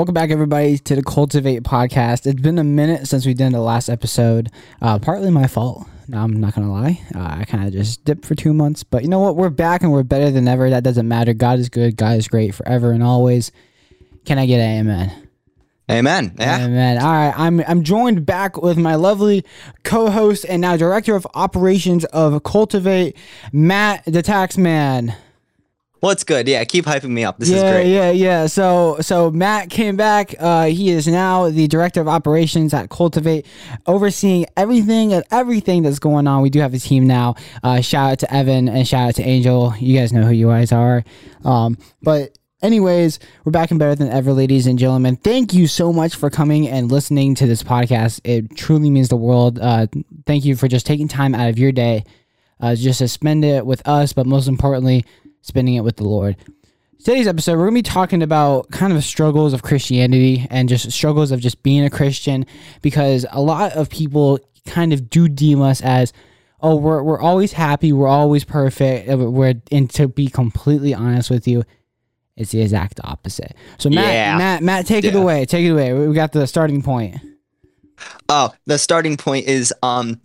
Welcome back, everybody, to the Cultivate podcast. It's been a minute since we did the last episode. Uh, partly my fault. No, I'm not gonna lie. Uh, I kind of just dipped for two months, but you know what? We're back and we're better than ever. That doesn't matter. God is good. God is great forever and always. Can I get an amen? Amen. Yeah. Amen. All right, I'm I'm joined back with my lovely co-host and now director of operations of Cultivate, Matt the Tax Man. What's good? Yeah, keep hyping me up. This yeah, is great. Yeah, yeah, So so Matt came back. Uh, he is now the director of operations at Cultivate, overseeing everything and everything that's going on. We do have a team now. Uh, shout out to Evan and shout out to Angel. You guys know who you guys are. Um, but anyways, we're back and better than ever, ladies and gentlemen. Thank you so much for coming and listening to this podcast. It truly means the world. Uh, thank you for just taking time out of your day, uh, just to spend it with us, but most importantly spending it with the Lord. Today's episode, we're going to be talking about kind of struggles of Christianity and just struggles of just being a Christian because a lot of people kind of do deem us as, oh, we're, we're always happy, we're always perfect. We're, and to be completely honest with you, it's the exact opposite. So Matt, yeah. Matt, Matt, take yeah. it away. Take it away. We got the starting point. Oh, the starting point is um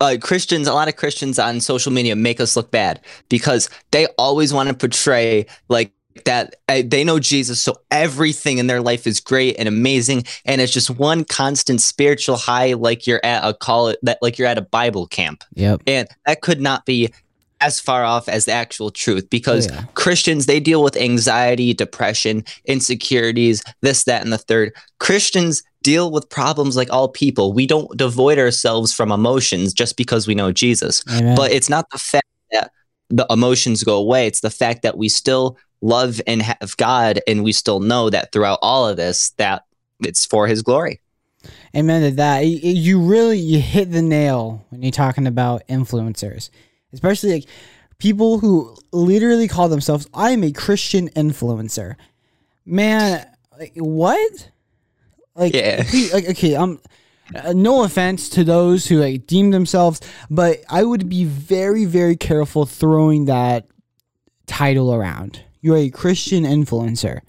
uh, Christians, a lot of Christians on social media make us look bad because they always want to portray like that uh, they know Jesus, so everything in their life is great and amazing, and it's just one constant spiritual high, like you're at a call that like you're at a Bible camp. Yep. And that could not be as far off as the actual truth because oh, yeah. Christians they deal with anxiety, depression, insecurities, this, that, and the third. Christians deal with problems like all people. We don't devoid ourselves from emotions just because we know Jesus. Amen. But it's not the fact that the emotions go away. It's the fact that we still love and have God and we still know that throughout all of this that it's for his glory. Amen to that. You really you hit the nail when you're talking about influencers. Especially like people who literally call themselves I am a Christian influencer. Man, like what? Like, yeah. like okay, um, uh, no offense to those who like deem themselves, but I would be very, very careful throwing that title around. You're a Christian influencer.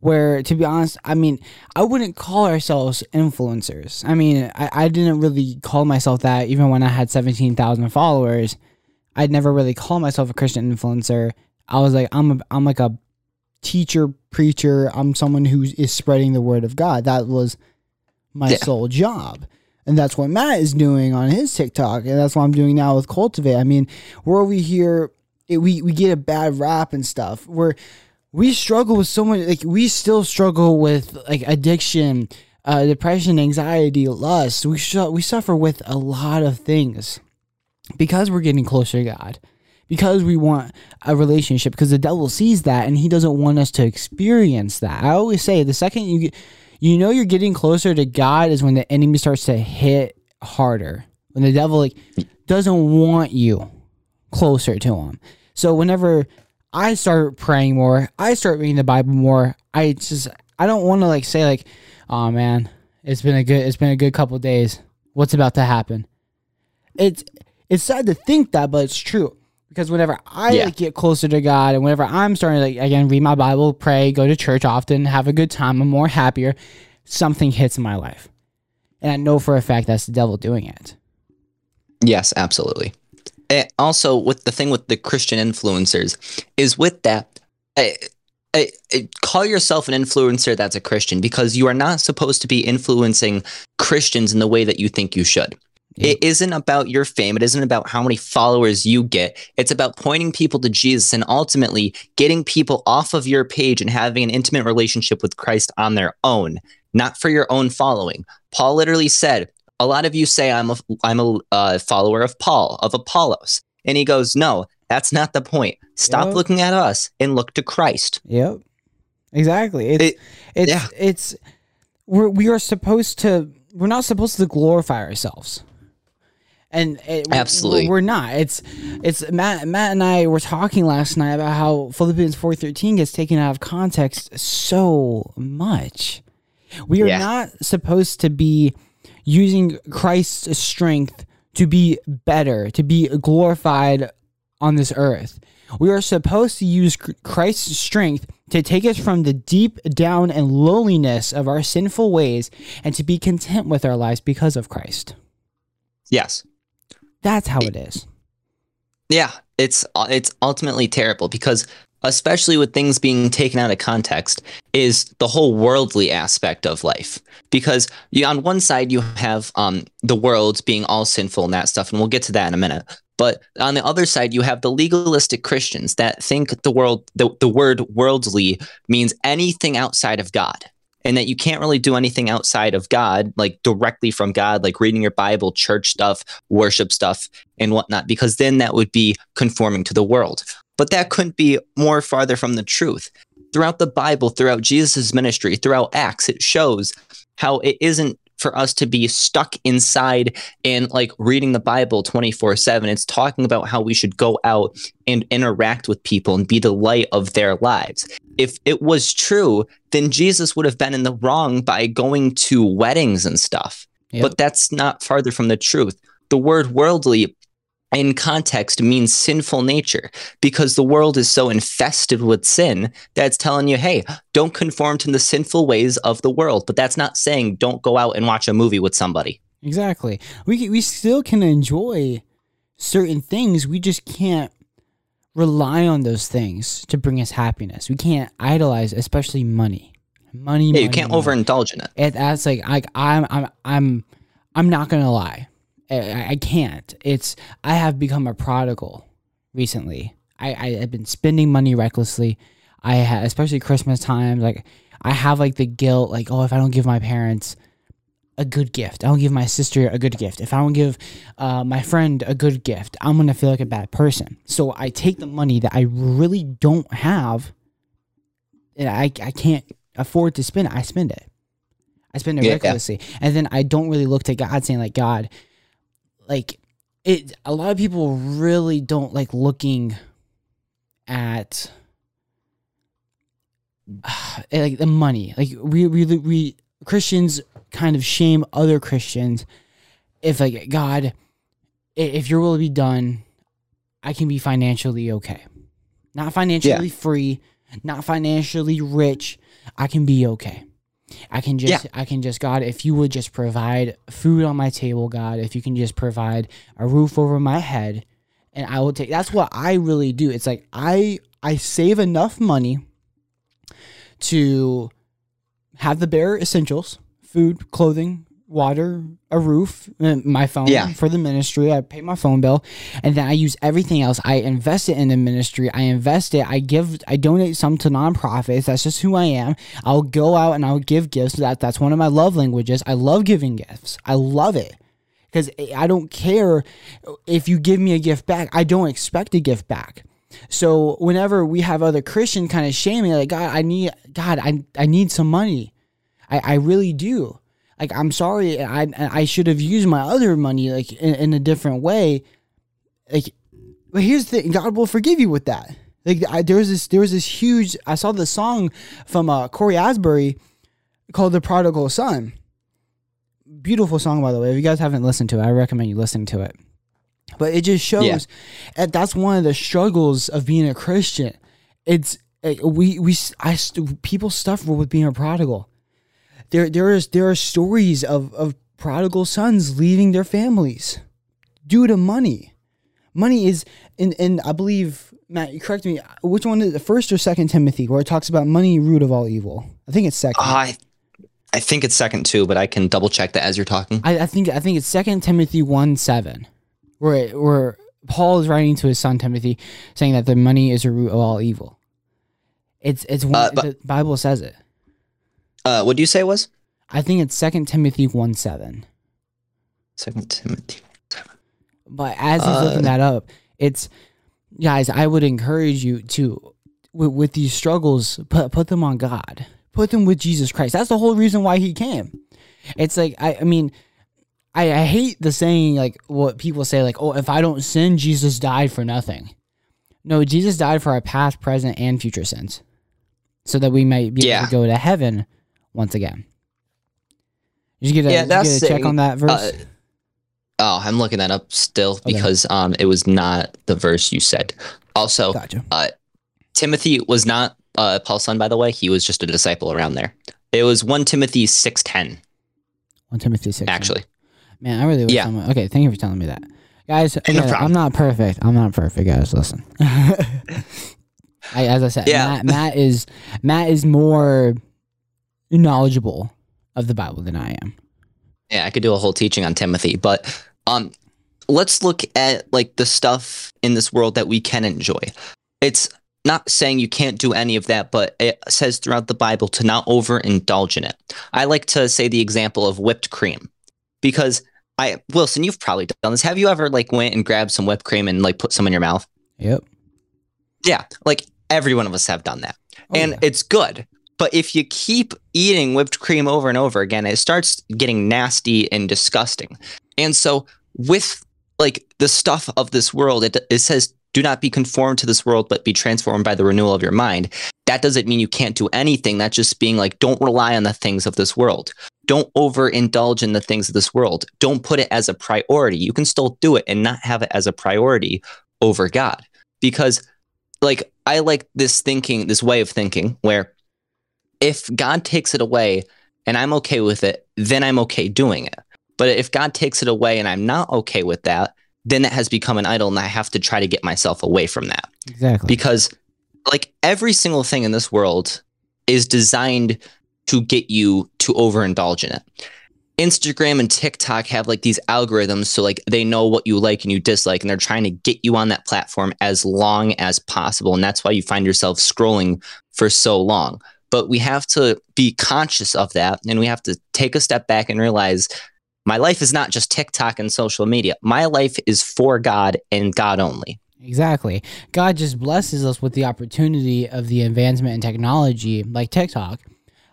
Where, to be honest, I mean, I wouldn't call ourselves influencers. I mean, I, I didn't really call myself that even when I had 17,000 followers. I'd never really call myself a Christian influencer. I was like, I'm a, I'm like a teacher, preacher. I'm someone who is spreading the word of God. That was my yeah. sole job. And that's what Matt is doing on his TikTok. And that's what I'm doing now with Cultivate. I mean, we're over here, it, we, we get a bad rap and stuff. Where we struggle with so much, like, we still struggle with, like, addiction, uh, depression, anxiety, lust. We, sh- we suffer with a lot of things because we're getting closer to God because we want a relationship because the devil sees that and he doesn't want us to experience that. I always say the second you get, you know you're getting closer to God is when the enemy starts to hit harder. When the devil like doesn't want you closer to him. So whenever I start praying more, I start reading the Bible more, I just I don't want to like say like, "Oh man, it's been a good it's been a good couple days. What's about to happen?" It's it's sad to think that, but it's true because whenever I yeah. like, get closer to God and whenever I'm starting to like again read my Bible, pray, go to church often, have a good time, I'm more happier. Something hits in my life, and I know for a fact that's the devil doing it. Yes, absolutely. And also, with the thing with the Christian influencers is with that. I, I, I, call yourself an influencer that's a Christian because you are not supposed to be influencing Christians in the way that you think you should. It isn't about your fame. It isn't about how many followers you get. It's about pointing people to Jesus and ultimately getting people off of your page and having an intimate relationship with Christ on their own, not for your own following. Paul literally said, a lot of you say I'm a I'm a uh, follower of Paul, of Apollos. And he goes, "No, that's not the point. Stop yep. looking at us and look to Christ." Yep. Exactly. It's it, it's yeah. it's we're, we are supposed to we're not supposed to glorify ourselves and eh, it, absolutely we're not it's it's matt matt and i were talking last night about how philippians 4.13 gets taken out of context so much we are yeah. not supposed to be using christ's strength to be better to be glorified on this earth. We are supposed to use Christ's strength to take us from the deep down and lowliness of our sinful ways and to be content with our lives because of Christ. Yes. That's how it is. Yeah, it's it's ultimately terrible because especially with things being taken out of context is the whole worldly aspect of life. Because you on one side you have um the world being all sinful and that stuff and we'll get to that in a minute. But on the other side you have the legalistic christians that think the world the, the word worldly means anything outside of god and that you can't really do anything outside of God, like directly from God, like reading your Bible, church stuff, worship stuff, and whatnot, because then that would be conforming to the world. But that couldn't be more farther from the truth. Throughout the Bible, throughout Jesus' ministry, throughout Acts, it shows how it isn't for us to be stuck inside and like reading the Bible 24 7. It's talking about how we should go out and interact with people and be the light of their lives. If it was true, then Jesus would have been in the wrong by going to weddings and stuff. Yep. But that's not farther from the truth. The word worldly in context means sinful nature because the world is so infested with sin that it's telling you, hey, don't conform to the sinful ways of the world. But that's not saying don't go out and watch a movie with somebody. Exactly. We we still can enjoy certain things. We just can't rely on those things to bring us happiness. We can't idolize, especially money. Money. Yeah, money, you can't money. overindulge in it. It, that's like like I'm I'm I'm I'm not gonna lie. I, I can't. It's I have become a prodigal recently. I I have been spending money recklessly. I ha especially Christmas time. Like I have like the guilt. Like oh, if I don't give my parents a good gift, I don't give my sister a good gift. If I don't give uh, my friend a good gift, I'm gonna feel like a bad person. So I take the money that I really don't have, and I I can't afford to spend it. I spend it. I spend it Yeah, yeah. recklessly, and then I don't really look to God, saying like God, like it. A lot of people really don't like looking at like the money. Like we we we Christians kind of shame other Christians if like God, if your will be done, I can be financially okay. Not financially free, not financially rich. I can be okay. I can just I can just God, if you would just provide food on my table, God, if you can just provide a roof over my head, and I will take that's what I really do. It's like I I save enough money to have the bare essentials food, clothing, water, a roof, my phone Yeah. for the ministry. I pay my phone bill, and then I use everything else. I invest it in the ministry. I invest it. I give. I donate some to nonprofits. That's just who I am. I'll go out and I'll give gifts. That that's one of my love languages. I love giving gifts. I love it because I don't care if you give me a gift back. I don't expect a gift back. So whenever we have other Christian kind of shaming, like God, I need God, I I need some money. I, I really do. Like I'm sorry, I I should have used my other money like in, in a different way. Like, but here's the thing: God will forgive you with that. Like I, there was this there was this huge. I saw the song from uh, Cory Asbury called "The Prodigal Son." Beautiful song, by the way. If you guys haven't listened to it, I recommend you listening to it. But it just shows Yeah. that that's one of the struggles of being a Christian. It's we we I st- people suffer with being a prodigal. There there is there are stories of of prodigal sons leaving their families due to money. Money is and in I believe Matt, you correct me. Which one is the first or second Timothy where it talks about money root of all evil? I think it's second. I I think it's second too, but I can double check that as you're talking. I, I think I think it's Second Timothy one seven, where it, where Paul is writing to his son Timothy, saying that the money is a root of all evil. It's it's one, Uh, but- the Bible says it. Uh, what do you say it was? I think it's Second Timothy one seven. Second Timothy. seven. But as he's Uh, looking that up, it's guys. I would encourage you to with, with these struggles, put put them on God, put them with Jesus Christ. That's the whole reason why He came. It's like I, I mean, I, I hate the saying like what people say like, oh, if I don't sin, Jesus died for nothing. No, Jesus died for our past, present, and future sins, so that we might be able to go to heaven once again. Did you get a, Yeah, that's get a check on that verse? Uh, Oh, I'm looking that up still Okay. because um it was not the verse you said. Also, Gotcha. Timothy was not uh, Paul's son, by the way. He was just a disciple around there. It was one Timothy 6.10. 1 Timothy six. actually. Man, I really wish Yeah. someone. Okay, thank you for telling me that, guys. no I'm not perfect. I'm not perfect, guys. Listen. I, as I said, Yeah. Matt, Matt is Matt is more knowledgeable of the Bible than I am. Yeah, I could do a whole teaching on Timothy, but um, let's look at like the stuff in this world that we can enjoy. It's not saying you can't do any of that, but it says throughout the Bible to not overindulge in it. I like to say the example of whipped cream because I Wilson, you've probably done this. Have you ever like went and grabbed some whipped cream and like put some in your mouth? Yep. Yeah, like every one of us have done that. Oh, and yeah. it's good. But if you keep eating whipped cream over and over again, it starts getting nasty and disgusting. And so, with like the stuff of this world, it, it says, do not be conformed to this world, but be transformed by the renewal of your mind. That doesn't mean you can't do anything. That's just being like, don't rely on the things of this world. Don't overindulge in the things of this world. Don't put it as a priority. You can still do it and not have it as a priority over God. Because, like, I like this thinking, this way of thinking where if God takes it away and I'm okay with it, then I'm okay doing it. But if God takes it away and I'm not okay with that, then it has become an idol and I have to try to get myself away from that. exactly. Because like every single thing in this world is designed to get you to overindulge in it. Instagram and TikTok have like these algorithms so like they know what you like and you dislike and they're trying to get you on that platform as long as possible and that's why you find yourself scrolling for so long. But we have to be conscious of that and we have to take a step back and realize my life is not just TikTok and social media. My life is for God and God only. Exactly. God just blesses us with the opportunity of the advancement in technology, like TikTok,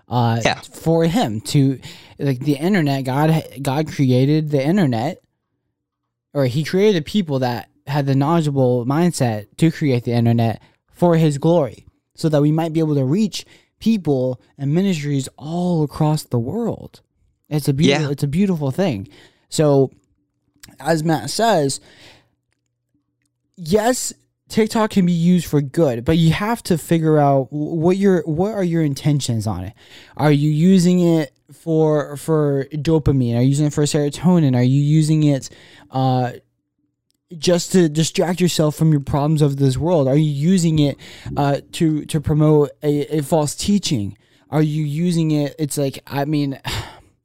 uh, Yeah. for Him to, like the internet. God, God created the internet, or He created the people that had the knowledgeable mindset to create the internet for His glory, so that we might be able to reach people and ministries all across the world. It's a beautiful. Yeah. It's a beautiful thing. So, as Matt says, yes, TikTok can be used for good, but you have to figure out what your what are your intentions on it. Are you using it for for dopamine? Are you using it for serotonin? Are you using it uh, just to distract yourself from your problems of this world? Are you using it uh, to to promote a, a false teaching? Are you using it? It's like I mean,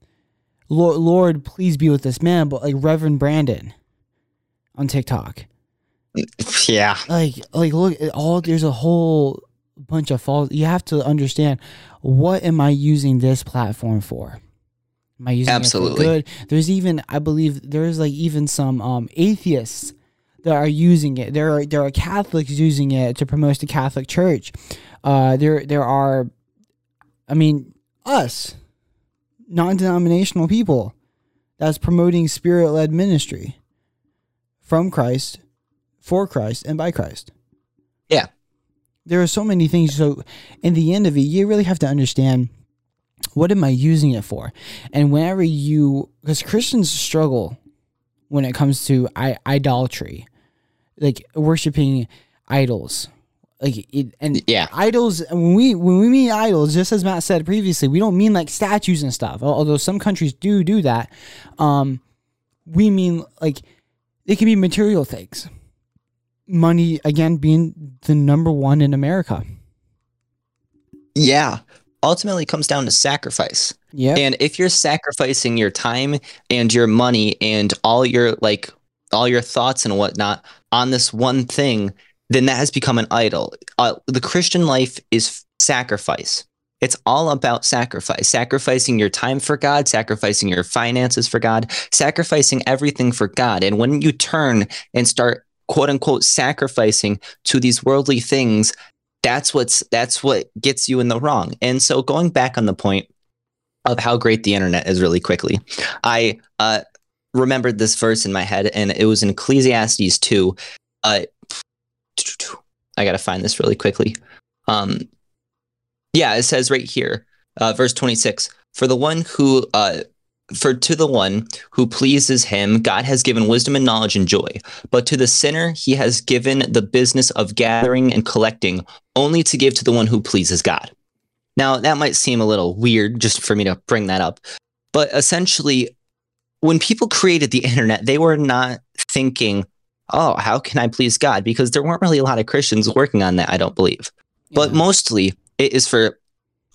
Lord, Lord, please be with this man, but like Reverend Brandon on TikTok Yeah. like like look all there's a whole bunch of false you have to understand what am i using this platform for am i using Absolutely. it for good there's even i believe there's like even some um atheists that are using it there are there are catholics using it to promote the catholic church uh there there are i mean us non-denominational people that's promoting spirit-led ministry from christ for Christ and by Christ. Yeah. There are so many things. So, in the end of it, you really have to understand what am I using it for? And whenever you, because Christians struggle when it comes to I, idolatry, like worshiping idols. Like it, and Yeah. idols when we when we mean idols just as matt said previously we don't mean like statues and stuff although some countries do do that um we mean like it can be material things money again being the number one in america Yeah. Ultimately comes down to sacrifice. yeah And if you're sacrificing your time and your money and all your like all your thoughts and whatnot on this one thing, then that has become an idol. Uh, the Christian life is sacrifice. It's all about sacrifice, sacrificing your time for God, sacrificing your finances for God, sacrificing everything for God. And when you turn and start quote unquote sacrificing to these worldly things, that's what's that's what gets you in the wrong. And so going back on the point of how great the internet is really quickly. I uh, remembered this verse in my head, and it was in Ecclesiastes 2. Uh, I got to find this really quickly. Um, yeah, it says right here, uh, verse 26 For the one who uh, for to the one who pleases him, God has given wisdom and knowledge and joy. But to the sinner, he has given the business of gathering and collecting only to give to the one who pleases God. Now, that might seem a little weird just for me to bring that up. But essentially, when people created the internet, they were not thinking, oh, how can I please God? Because there weren't really a lot of Christians working on that, I don't believe. But mostly it is for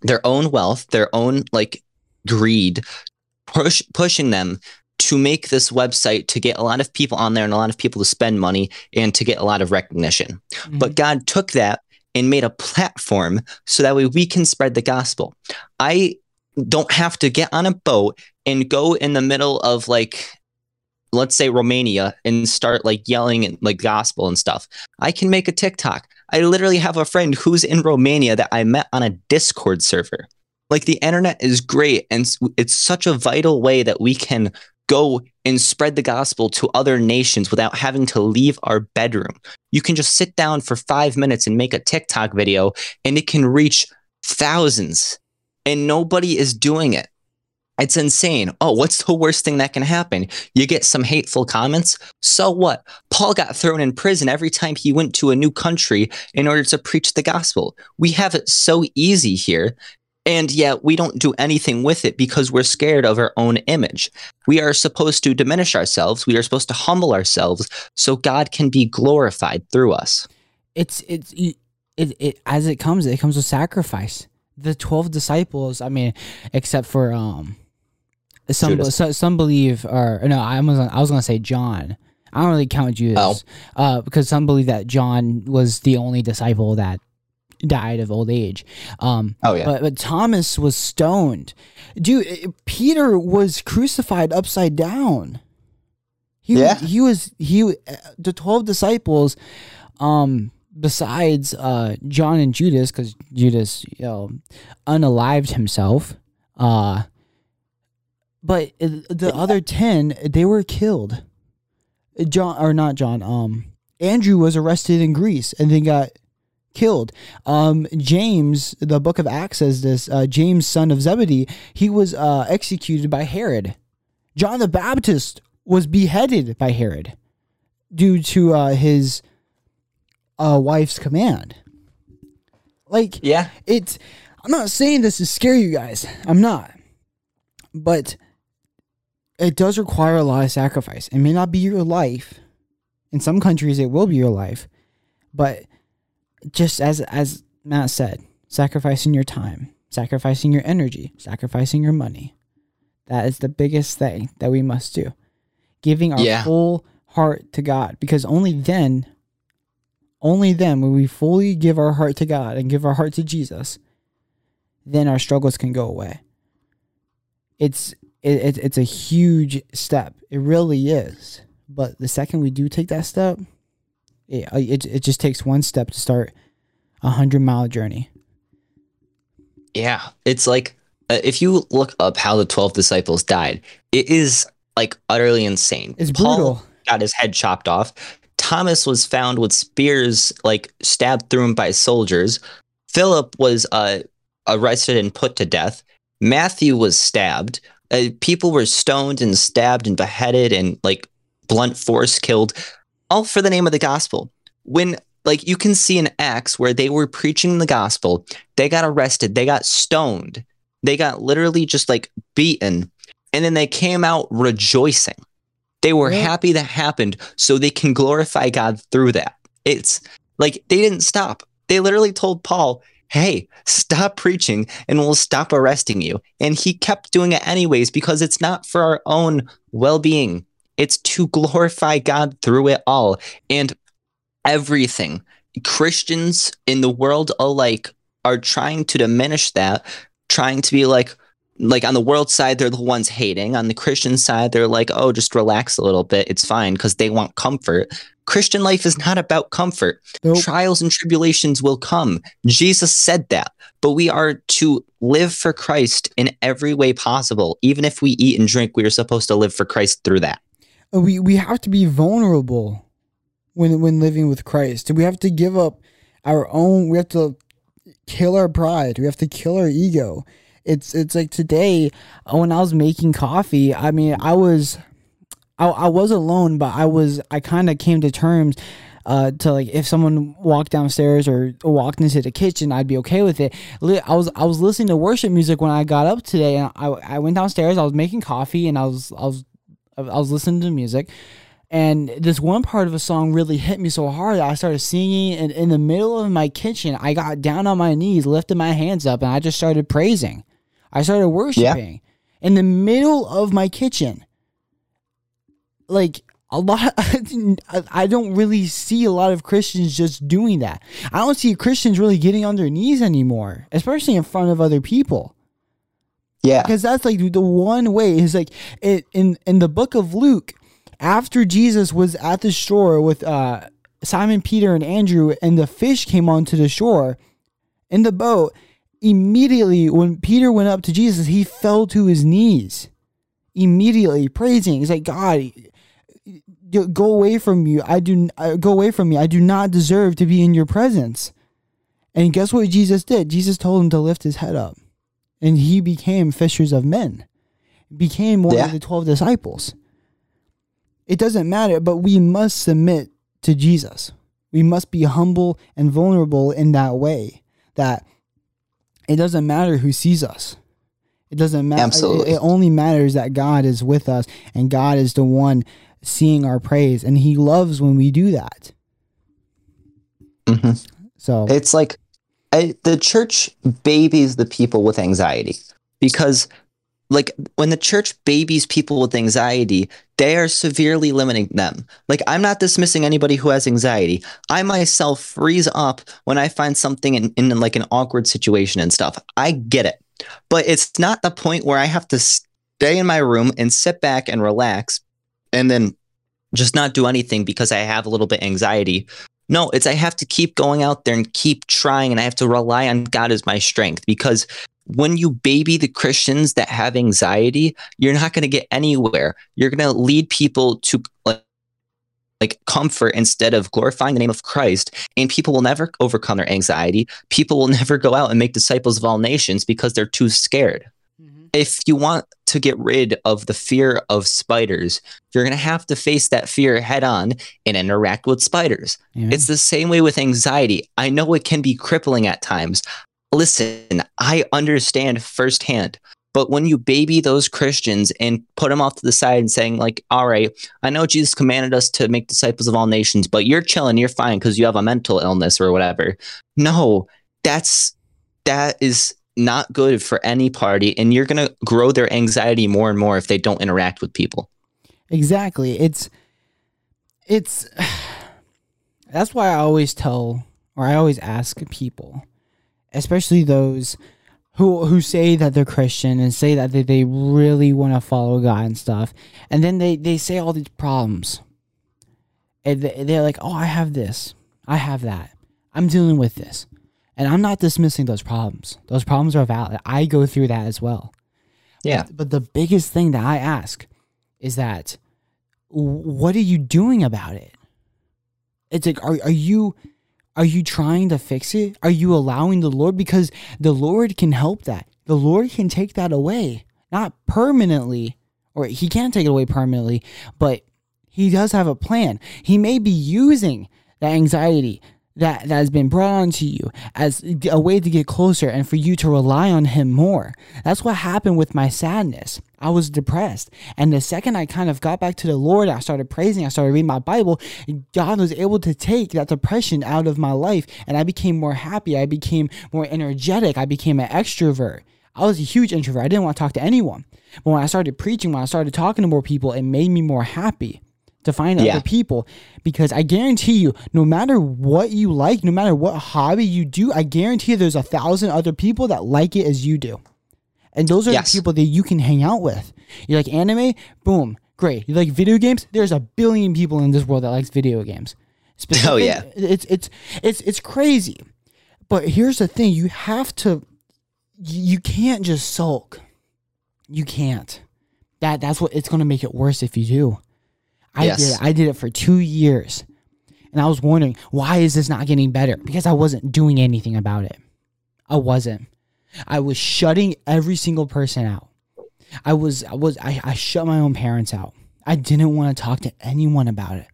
their own wealth, their own like greed, push pushing them to make this website to get a lot of people on there and a lot of people to spend money and to get a lot of recognition. Mhm. But God took that and made a platform so that way we can spread the gospel. I don't have to get on a boat and go in the middle of like let's say Romania and start like yelling and like gospel and stuff. I can make a TikTok. I literally have a friend who's in Romania that I met on a Discord server. Like the internet is great and it's such a vital way that we can go and spread the gospel to other nations without having to leave our bedroom. You can just sit down for 5 minutes and make a TikTok video and it can reach thousands and nobody is doing it. It's insane. Oh, what's the worst thing that can happen? You get some hateful comments. So what? Paul got thrown in prison every time he went to a new country in order to preach the gospel. We have it so easy here. And yet we don't do anything with it because we're scared of our own image. We are supposed to diminish ourselves. We are supposed to humble ourselves so God can be glorified through us. it's it's it, it as it comes it comes with sacrifice the 12 disciples i mean except for um some Judas. so, some believe or no i was i was going to say john i don't really count judas uh because some believe that john was the only disciple that died of old age. Um Oh, yeah. but, but thomas was stoned. Dude eh, peter was crucified upside down. He Yeah. he was he uh, the 12 disciples um besides uh john and judas because judas you know unalived himself uh but uh, the other 10 they were killed. John or not john um andrew was arrested in greece and then got killed. Um james the book of acts says this uh james son of zebedee he was uh executed by herod. John the baptist was beheaded by herod due to uh his uh wife's command. Like Yeah. it's i'm not saying this to scare you guys. I'm not. But it does require a lot of sacrifice. It may not be your life. In some countries it will be your life. But just as as matt said sacrificing your time sacrificing your energy sacrificing your money. That is the biggest thing that we must do. Giving our Yeah. full heart to god because only then only then when we fully give our heart to god and give our heart to jesus then our struggles can go away. It's it, it, it's a huge step. It really is. But the second we do take that step it, it, it just takes one step to start a hundred mile journey Yeah, it's like uh, if you look up how the 12 disciples died, it is like utterly insane. it's Paul brutal got his head chopped off. Thomas was found with spears like stabbed through him by soldiers. Philip was uh, arrested and put to death. Matthew was stabbed. Uh, people were stoned and stabbed and beheaded and like blunt force killed, all for the name of the gospel. When like you can see in Acts where they were preaching the gospel, they got arrested, they got stoned, they got literally just like beaten, and then they came out rejoicing. They were Yeah. happy that happened so they can glorify God through that. It's like they didn't stop. They literally told Paul, Hey, stop preaching and we'll stop arresting you. And he kept doing it anyways because it's not for our own well being, it's to glorify God through it all. And everything, Christians in the world alike are trying to diminish that, trying to be like, like on the world side, they're the ones hating. On the Christian side, they're like, oh, just relax a little bit. It's fine because they want comfort. Christian life is not about comfort. Nope. Trials and tribulations will come. Jesus said that. But we are to live for Christ in every way possible. Even if we eat and drink, we are supposed to live for Christ through that. Uh, we we have to be vulnerable when when living with Christ. We have to give up our own. We have to kill our pride. We have to kill our ego. it's it's like today uh, when I was making coffee. I mean, I was I, I was alone, but I was I kind of came to terms uh, to like if someone walked downstairs or walked into the kitchen, I'd be okay with it. I was I was listening to worship music when I got up today, and I I went downstairs. I was making coffee, and I was I was I was listening to music. And this one part of a song really hit me so hard that I started singing. And in the middle of my kitchen, I got down on my knees, lifted my hands up, and I just started praising. I started worshiping in the middle of my kitchen. Like a lot, I don't really see a lot of Christians just doing that. I don't see Christians really getting on their knees anymore, especially in front of other people. Yeah. Because that's like the one way is like it in in the book of Luke, after Jesus was at the shore with uh Simon Peter and Andrew and the fish came onto the shore in the boat, immediately when Peter went up to Jesus, he fell to his knees. Immediately praising. He's like, God, go away from you. I do uh, go away from me. I do not deserve to be in your presence. And guess what Jesus did? Jesus told him to lift his head up and he became fishers of men, became one Yeah. of the 12 disciples. It doesn't matter, but we must submit to Jesus. We must be humble and vulnerable in that way that it doesn't matter who sees us. It doesn't matter. Absolutely. It, it only matters that God is with us and God is the one seeing our praise and he loves when we do that. hmm So, It's like I, the church babies the people with anxiety because, like, when the church babies people with anxiety, they are severely limiting them. Like, I'm not dismissing anybody who has anxiety. I myself freeze up when I find something in, in like an awkward situation and stuff. I get it, but it's not the point where I have to stay in my room and sit back and relax and then just not do anything because I have a little bit anxiety. No, it's I have to keep going out there and keep trying, and I have to rely on God as my strength because when you baby the Christians that have anxiety, you're not going to get anywhere. You're going to lead people to like, like comfort instead of glorifying the name of Christ, and people will never overcome their anxiety. People will never go out and make disciples of all nations because they're too scared if you want to get rid of the fear of spiders, you're going to have to face that fear head on and interact with spiders. yeah. It's the same way with anxiety. I know it can be crippling at times. Listen, I understand firsthand. But when you baby those Christians and put them off to the side and saying, like, all right, I know Jesus commanded us to make disciples of all nations, but you're chilling, you're fine because you have a mental illness or whatever. No, that's that is not good for any party. And you're gonna grow their anxiety more and more if they don't interact with people. Exactly. It's it's that's why I always tell or I always ask people, especially those who who say that they're Christian and say that they, they really want to follow God and stuff, and then they they say all these problems. And they- they're like, "Oh, I have this. I have that. I'm dealing with this." And I'm not dismissing those problems. Those problems are valid. I go through that as well. Yeah. But the biggest thing that I ask is that what are you doing about it? It's like are are you are you trying to fix it? Are you allowing the Lord because the Lord can help that. The Lord can take that away. Not permanently or he can't take it away permanently, but he does have a plan. He may be using that anxiety that, that has been brought onto you as a way to get closer and for you to rely on him more. That's what happened with my sadness. I was depressed. And the second I kind of got back to the Lord, I started praising, I started reading my Bible, God was able to take that depression out of my life and I became more happy. I became more energetic. I became an extrovert. I was a huge introvert. I didn't want to talk to anyone. But when I started preaching, when I started talking to more people, it made me more happy to find Yeah. other people because I guarantee you, no matter what you like, no matter what hobby you do, I guarantee you there's a thousand other people that like it as you do. And those are Yes. the people that you can hang out with. You like anime? Boom. Great. You like video games? There's a billion people in this world that likes video games. Oh, yeah. It's it's it's it's crazy. But here's the thing, you have to you you can't just sulk. You can't. That that's what it's going to make it worse if you do. I Yes. did it. I did it for 2 years. And I was wondering, why is this not getting better? Because I wasn't doing anything about it. I wasn't. I was shutting every single person out. I was I was I, I shut my own parents out. I didn't want to talk to anyone about it.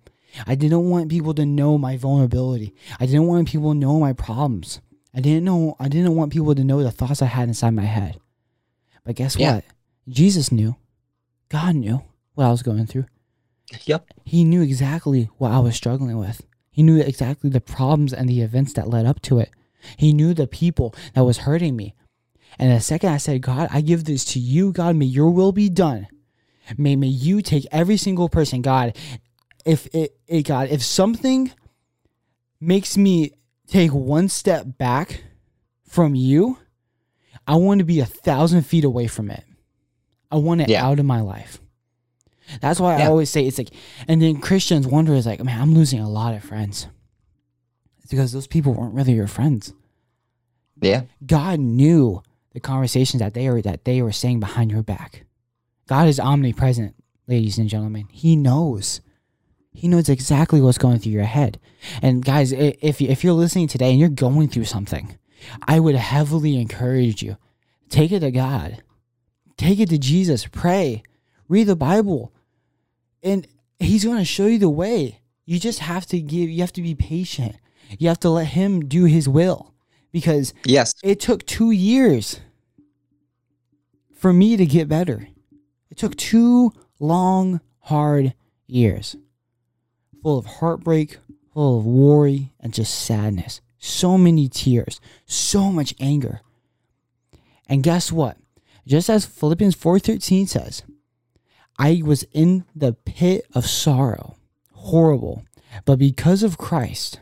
I didn't want people to know my vulnerability. I didn't want people to know my problems. I didn't know I didn't want people to know the thoughts I had inside my head. But guess Yeah. what? Jesus knew. God knew what I was going through. Yep. He knew exactly what I was struggling with. He knew exactly the problems and the events that led up to it. He knew the people that was hurting me. And the second I said, God, I give this to you, God, may your will be done. May may you take every single person, God. If it, it God, if something makes me take one step back from you, I want to be a thousand feet away from it. I want it Yeah. out of my life. That's why I always say it's like, and then Christians wonder is like, man, I'm losing a lot of friends. It's because those people weren't really your friends. Yeah. God knew the conversations that they were that they were saying behind your back. God is omnipresent, ladies and gentlemen. He knows. He knows exactly what's going through your head. And guys, if if you're listening today and you're going through something, I would heavily encourage you take it to God. Take it to Jesus. Pray. Read the Bible. And he's going to show you the way. You just have to give you have to be patient. You have to let him do his will because Yes. it took two years for me to get better. It took two long, hard years full of heartbreak, full of worry, and just sadness. So many tears, so much anger. And guess what? Just as Philippians 4:13 says, I was in the pit of sorrow, horrible, but because of Christ,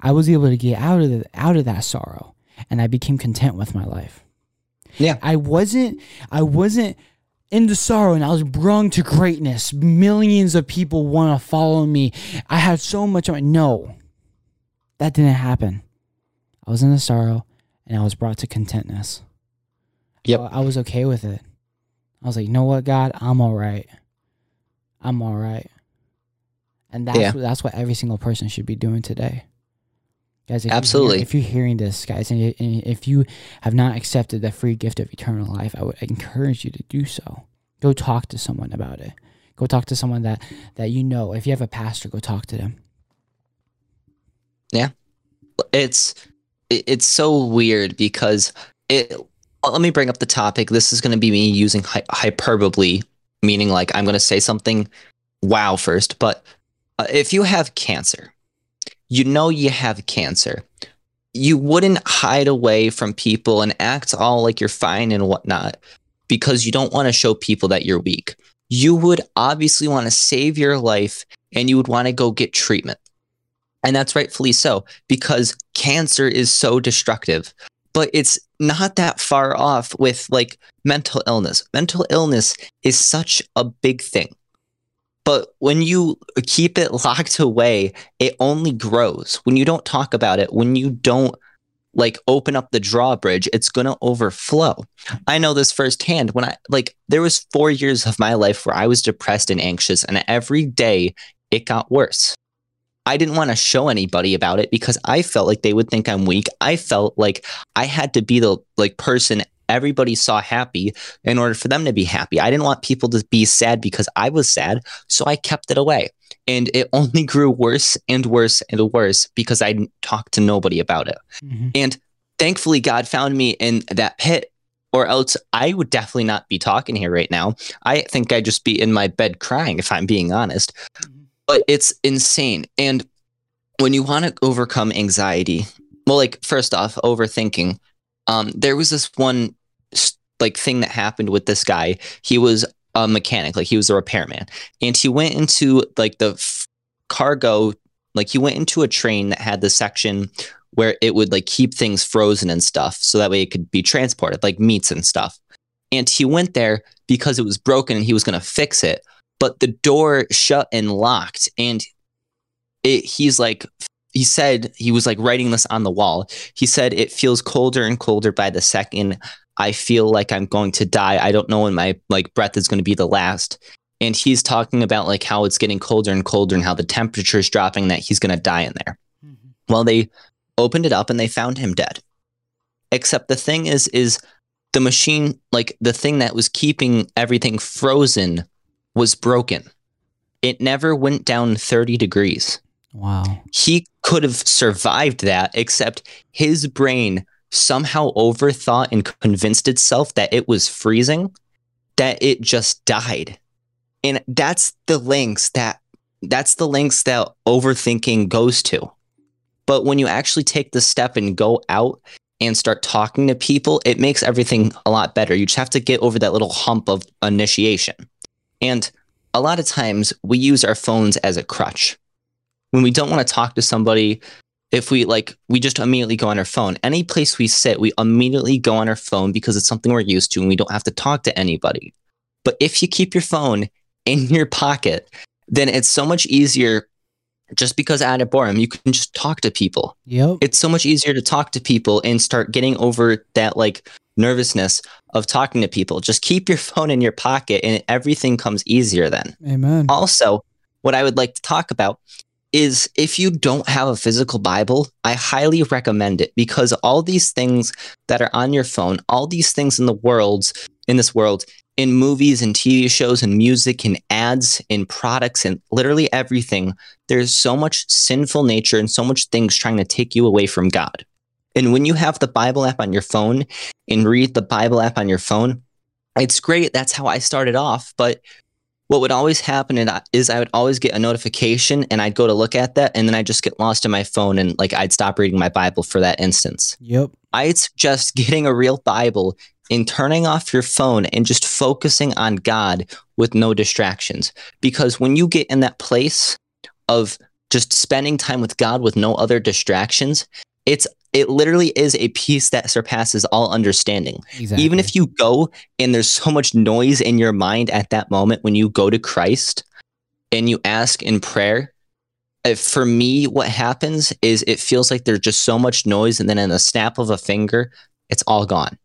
I was able to get out of the, out of that sorrow and I became content with my life. Yeah. I wasn't I wasn't in the sorrow and I was brung to greatness. Millions of people want to follow me. I had so much no. That didn't happen. I was in the sorrow and I was brought to contentness. Yep. I, I was okay with it. I was like, you know what, God, I'm all right. I'm all right. And that's Yeah. what, that's what every single person should be doing today. Guys, if Absolutely. You're, if you're hearing this, guys, and, if you have not accepted the free gift of eternal life, I would encourage you to do so. Go talk to someone about it. Go talk to someone that that you know. If you have a pastor, go talk to them. Yeah, it's it's so weird because it let me bring up the topic. This is going to be me using hy- hyperbole meaning like i'm going to say something wow first but uh, if you have cancer you know you have cancer you wouldn't hide away from people and act all like you're fine and whatnot because you don't want to show people that you're weak. You would obviously want to save your life and you would want to go get treatment. And that's rightfully so because cancer is so destructive. But it's not that far off with like mental illness. Mental illness is such a big thing. But when you keep it locked away, it only grows. When you don't talk about it, when you don't like open up the drawbridge, it's going to overflow. I know this firsthand when I like there was 4 years of my life where I was depressed and anxious and every day it got worse. I didn't want to show anybody about it because I felt like they would think I'm weak. I felt like I had to be the like person everybody saw happy in order for them to be happy. I didn't want people to be sad because I was sad, so I kept it away. And it only grew worse and worse and worse because I didn't talk to nobody about it. Mm-hmm. And thankfully God found me in that pit or else I would definitely not be talking here right now. I think I'd just be in my bed crying if I'm being honest but it's insane. And when you want to overcome anxiety, well, like first off, overthinking. Um, there was this one like thing that happened with this guy. He was a mechanic, like he was a repairman, and he went into like the f- cargo, like he went into a train that had the section where it would like keep things frozen and stuff, so that way it could be transported, like meats and stuff. And he went there because it was broken and he was going to fix it but the door shut and locked and it he's like he said he was like writing this on the wall. He said it feels colder and colder by the second. I feel like i'm going to die. I don't know when my like breath is going to be the last. And he's talking about like how it's getting colder and colder and how the temperature is dropping that he's going to die in there. Mm-hmm. Well they opened it up and they found him dead. Except the thing is is the machine like the thing that was keeping everything frozen was broken. It never went down 30 degrees. Wow. He could have survived that except his brain somehow overthought and convinced itself that it was freezing that it just died. And that's the links that that's the links that overthinking goes to. But when you actually take the step and go out and start talking to people, it makes everything a lot better. You just have to get over that little hump of initiation. And a lot of times we use our phones as a crutch. When we don't want to talk to somebody, if we like, we just immediately go on our phone. Any place we sit, we immediately go on our phone because it's something we're used to and we don't have to talk to anybody. But if you keep your phone in your pocket, then it's so much easier just because out of boredom, you can just talk to people. Yep. It's so much easier to talk to people and start getting over that like nervousness of talking to people. Just keep your phone in your pocket and everything comes easier then. Amen. Also, what I would like to talk about is if you don't have a physical Bible, I highly recommend it because all these things that are on your phone, all these things in the world, in this world, in movies and TV shows and music and ads and products and literally everything, there's so much sinful nature and so much things trying to take you away from God. And when you have the Bible app on your phone and read the Bible app on your phone, it's great. That's how I started off. But what would always happen is I would always get a notification and I'd go to look at that and then I'd just get lost in my phone and like I'd stop reading my Bible for that instance. Yep. I'd suggest getting a real Bible in turning off your phone and just focusing on God with no distractions. Because when you get in that place of just spending time with God with no other distractions, it's it literally is a peace that surpasses all understanding. Exactly. Even if you go and there's so much noise in your mind at that moment when you go to Christ and you ask in prayer, uh, for me, what happens is it feels like there's just so much noise, and then in a snap of a finger, it's all gone.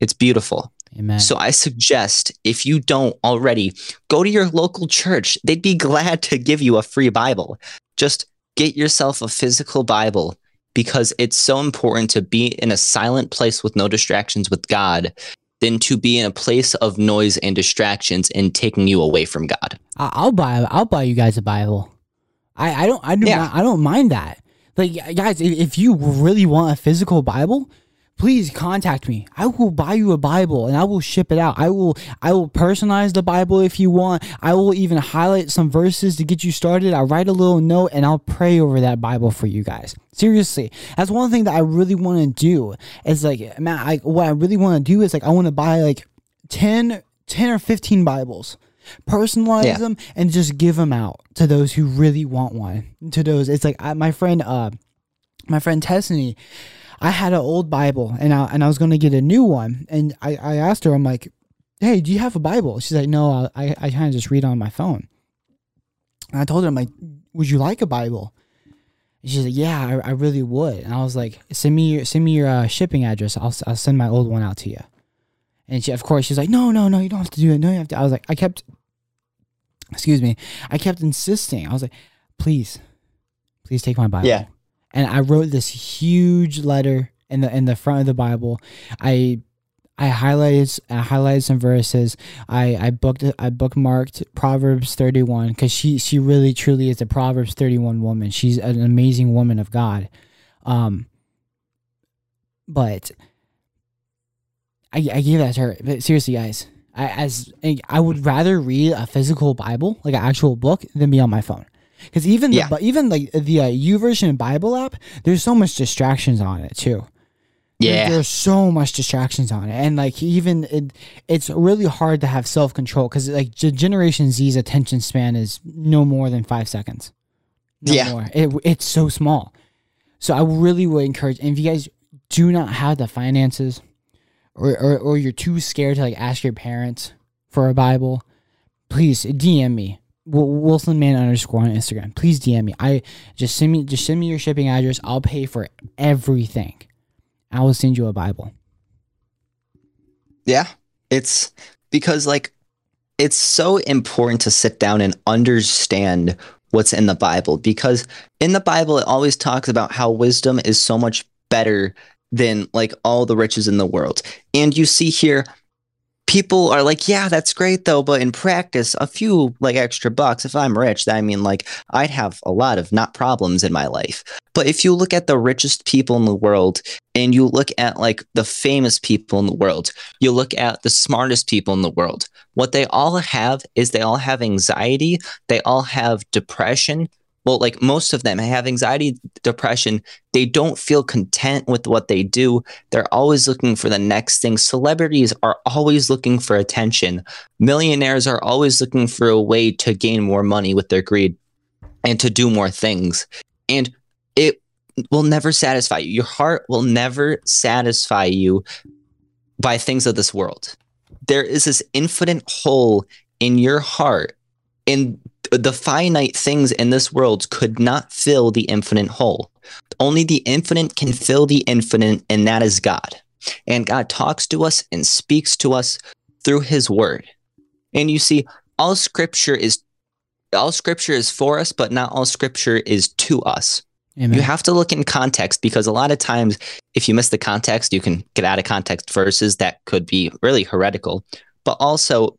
It's beautiful. Amen. So I suggest if you don't already, go to your local church. They'd be glad to give you a free Bible. Just get yourself a physical Bible because it's so important to be in a silent place with no distractions with God than to be in a place of noise and distractions and taking you away from God. I'll buy. I'll buy you guys a Bible. I, I don't. I do Yeah. not. I don't mind that. Like guys, if you really want a physical Bible, please contact me. I will buy you a Bible and I will ship it out. I will. I will personalize the Bible if you want. I will even highlight some verses to get you started. I'll write a little note and I'll pray over that Bible for you guys. Seriously, that's one thing that I really want to do. Is like, man, I, what I really want to do is like I want to buy like 10, 10 or fifteen Bibles personalize Yeah. them and just give them out to those who really want one to those it's like I, my friend uh my friend Tessany I had an old Bible and I and I was going to get a new one and I I asked her I'm like hey do you have a Bible she's like no I I kind of just read on my phone and I told her I'm like would you like a Bible and she's like yeah I, I really would and I was like send me your send me your uh, shipping address I'll I'll send my old one out to you and she, of course, she's like, no, no, no, you don't have to do it. No, you have to. I was like, I kept, excuse me, I kept insisting. I was like, please, please take my Bible. Yeah. And I wrote this huge letter in the in the front of the Bible. I I highlighted I highlighted some verses. I I booked I bookmarked Proverbs 31 because she she really truly is a Proverbs 31 woman. She's an amazing woman of God. Um, but I, I gave that to her. But seriously, guys, I, as I would rather read a physical Bible, like an actual book, than be on my phone. Because even Yeah. the, even like the uh, YouVersion Bible app, there's so much distractions on it too. Yeah. there's so much distractions on it, and like even it, it's really hard to have self control because like Generation Z's attention span is no more than five seconds. No Yeah. more. It, it's so small. So I really would encourage, and if you guys do not have the finances, or, or or you're too scared to like ask your parents for a Bible, please DM me. Wil- Wilson Man underscore on Instagram. Please DM me. I just send me just send me your shipping address. I'll pay for everything. I will send you a Bible. Yeah. It's because like it's so important to sit down and understand what's in the Bible because in the Bible it always talks about how wisdom is so much better than like all the riches in the world. And you see here, people are like, yeah, that's great though, but in practice, a few like extra bucks, if I'm rich, I mean like I'd have a lot of not problems in my life. But if you look at the richest people in the world and you look at like the famous people in the world, you look at the smartest people in the world, what they all have is they all have anxiety, they all have depression, well, like most of them have anxiety, depression. They don't feel content with what they do. They're always looking for the next thing. Celebrities are always looking for attention. Millionaires are always looking for a way to gain more money with their greed and to do more things. And it will never satisfy you. Your heart will never satisfy you by things of this world. There is this infinite hole in your heart. And the finite things in this world could not fill the infinite hole. Only the infinite can fill the infinite, and that is God. And God talks to us and speaks to us through his word. And you see, all scripture is all scripture is for us, but not all scripture is to us. Amen. You have to look in context because a lot of times, if you miss the context, you can get out of context verses that could be really heretical. But also,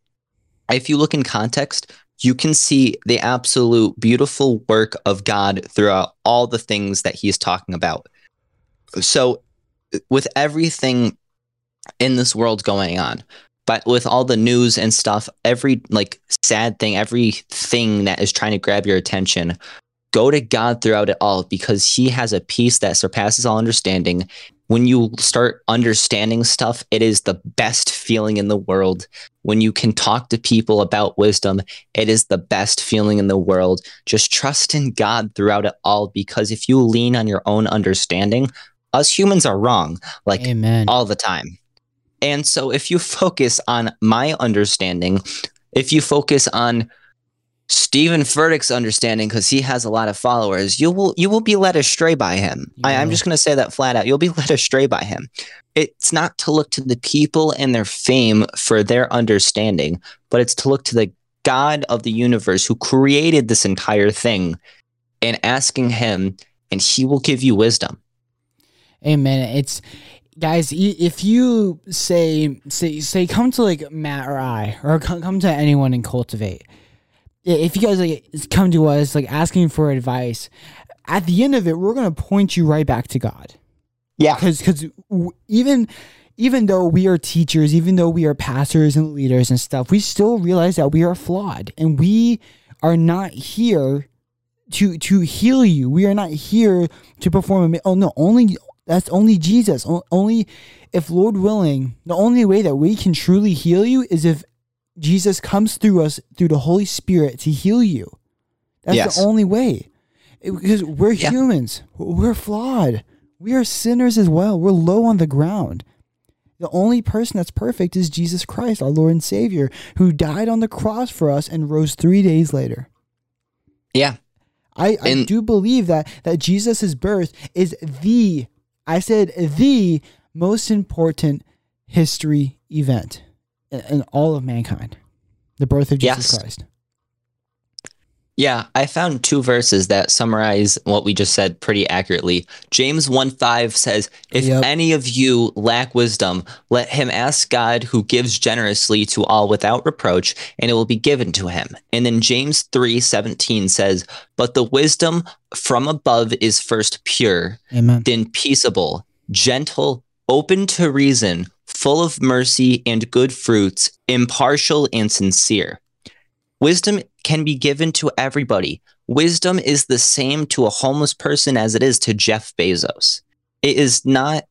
if you look in context, you can see the absolute beautiful work of God throughout all the things that he's talking about. So, with everything in this world going on, but with all the news and stuff, every like sad thing, everything that is trying to grab your attention, go to God throughout it all because he has a peace that surpasses all understanding when you start understanding stuff, it is the best feeling in the world. When you can talk to people about wisdom, it is the best feeling in the world. Just trust in God throughout it all because if you lean on your own understanding, us humans are wrong, like Amen. all the time. And so if you focus on my understanding, if you focus on Steven Furtick's understanding, because he has a lot of followers, you will you will be led astray by him. Yeah. I, I'm just going to say that flat out. You'll be led astray by him. It's not to look to the people and their fame for their understanding, but it's to look to the God of the universe who created this entire thing and asking him, and he will give you wisdom. Amen. It's guys if you say say say come to like matt or i or come to anyone and cultivate if you guys like come to us like asking for advice, at the end of it, we're gonna point you right back to God. Yeah, because because even even though we are teachers, even though we are pastors and leaders and stuff, we still realize that we are flawed and we are not here to to heal you. We are not here to perform. A, oh no, only that's only Jesus. Only if Lord willing, the only way that we can truly heal you is if Jesus comes through us through the Holy Spirit to heal you. That's yes. the only way. It, because we're yeah. humans. We're flawed. We are sinners as well. We're low on the ground. The only person that's perfect is Jesus Christ, our Lord and Savior, who died on the cross for us and rose three days later. Yeah. I, I do believe that that Jesus' birth is the I said the most important history event in all of mankind, the birth of Jesus yes. Christ. Yeah, I found two verses that summarize what we just said pretty accurately. James 1 5 says, If yep. any of you lack wisdom, let him ask God who gives generously to all without reproach, and it will be given to him. And then James 3 17 says, But the wisdom from above is first pure, Amen. then peaceable, gentle, open to reason, full of mercy and good fruits, impartial and sincere. Wisdom can be given to everybody. Wisdom is the same to a homeless person as it is to Jeff Bezos. It is not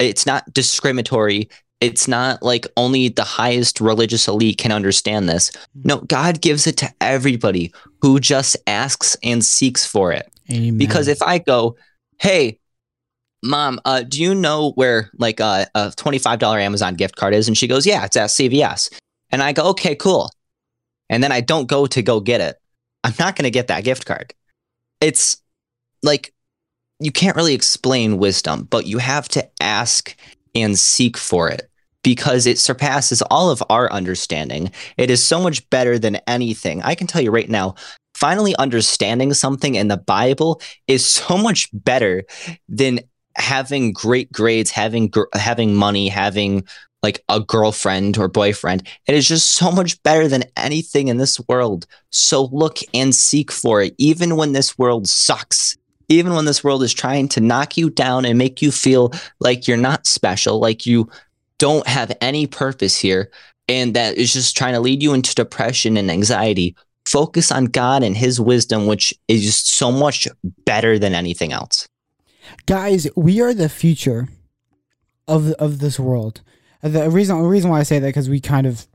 it's not discriminatory. It's not like only the highest religious elite can understand this. Hmm. No, God gives it to everybody who just asks and seeks for it. Amen. Because if I go, "Hey, mom, uh, do you know where like uh, a $25 Amazon gift card is? And she goes, yeah, it's at CVS. And I go, okay, cool. And then I don't go to go get it. I'm not going to get that gift card. It's like you can't really explain wisdom, but you have to ask and seek for it because it surpasses all of our understanding. It is so much better than anything. I can tell you right now, finally understanding something in the Bible is so much better than having great grades, having gr- having money, having like a girlfriend or boyfriend. It is just so much better than anything in this world. So look and seek for it, even when this world sucks. Even when this world is trying to knock you down and make you feel like you're not special, like you don't have any purpose here, and that is just trying to lead you into depression and anxiety. Focus on God and His wisdom, which is just so much better than anything else. Guys, we are the future of of this world. The reason the reason why I say that because we kind of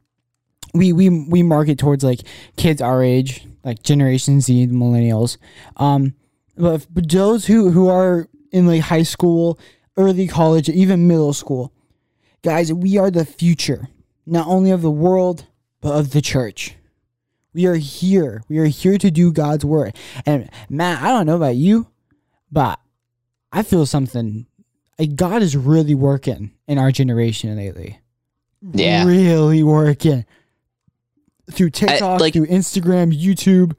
we we we market towards like kids our age, like Generation Z, millennials. Um, but, but those who who are in like high school, early college, even middle school, guys, we are the future, not only of the world but of the church. We are here. We are here to do God's work. And Matt, I don't know about you, but I feel something. Like God is really working in our generation lately. Yeah. Really working. Through TikTok, like- through Instagram, YouTube.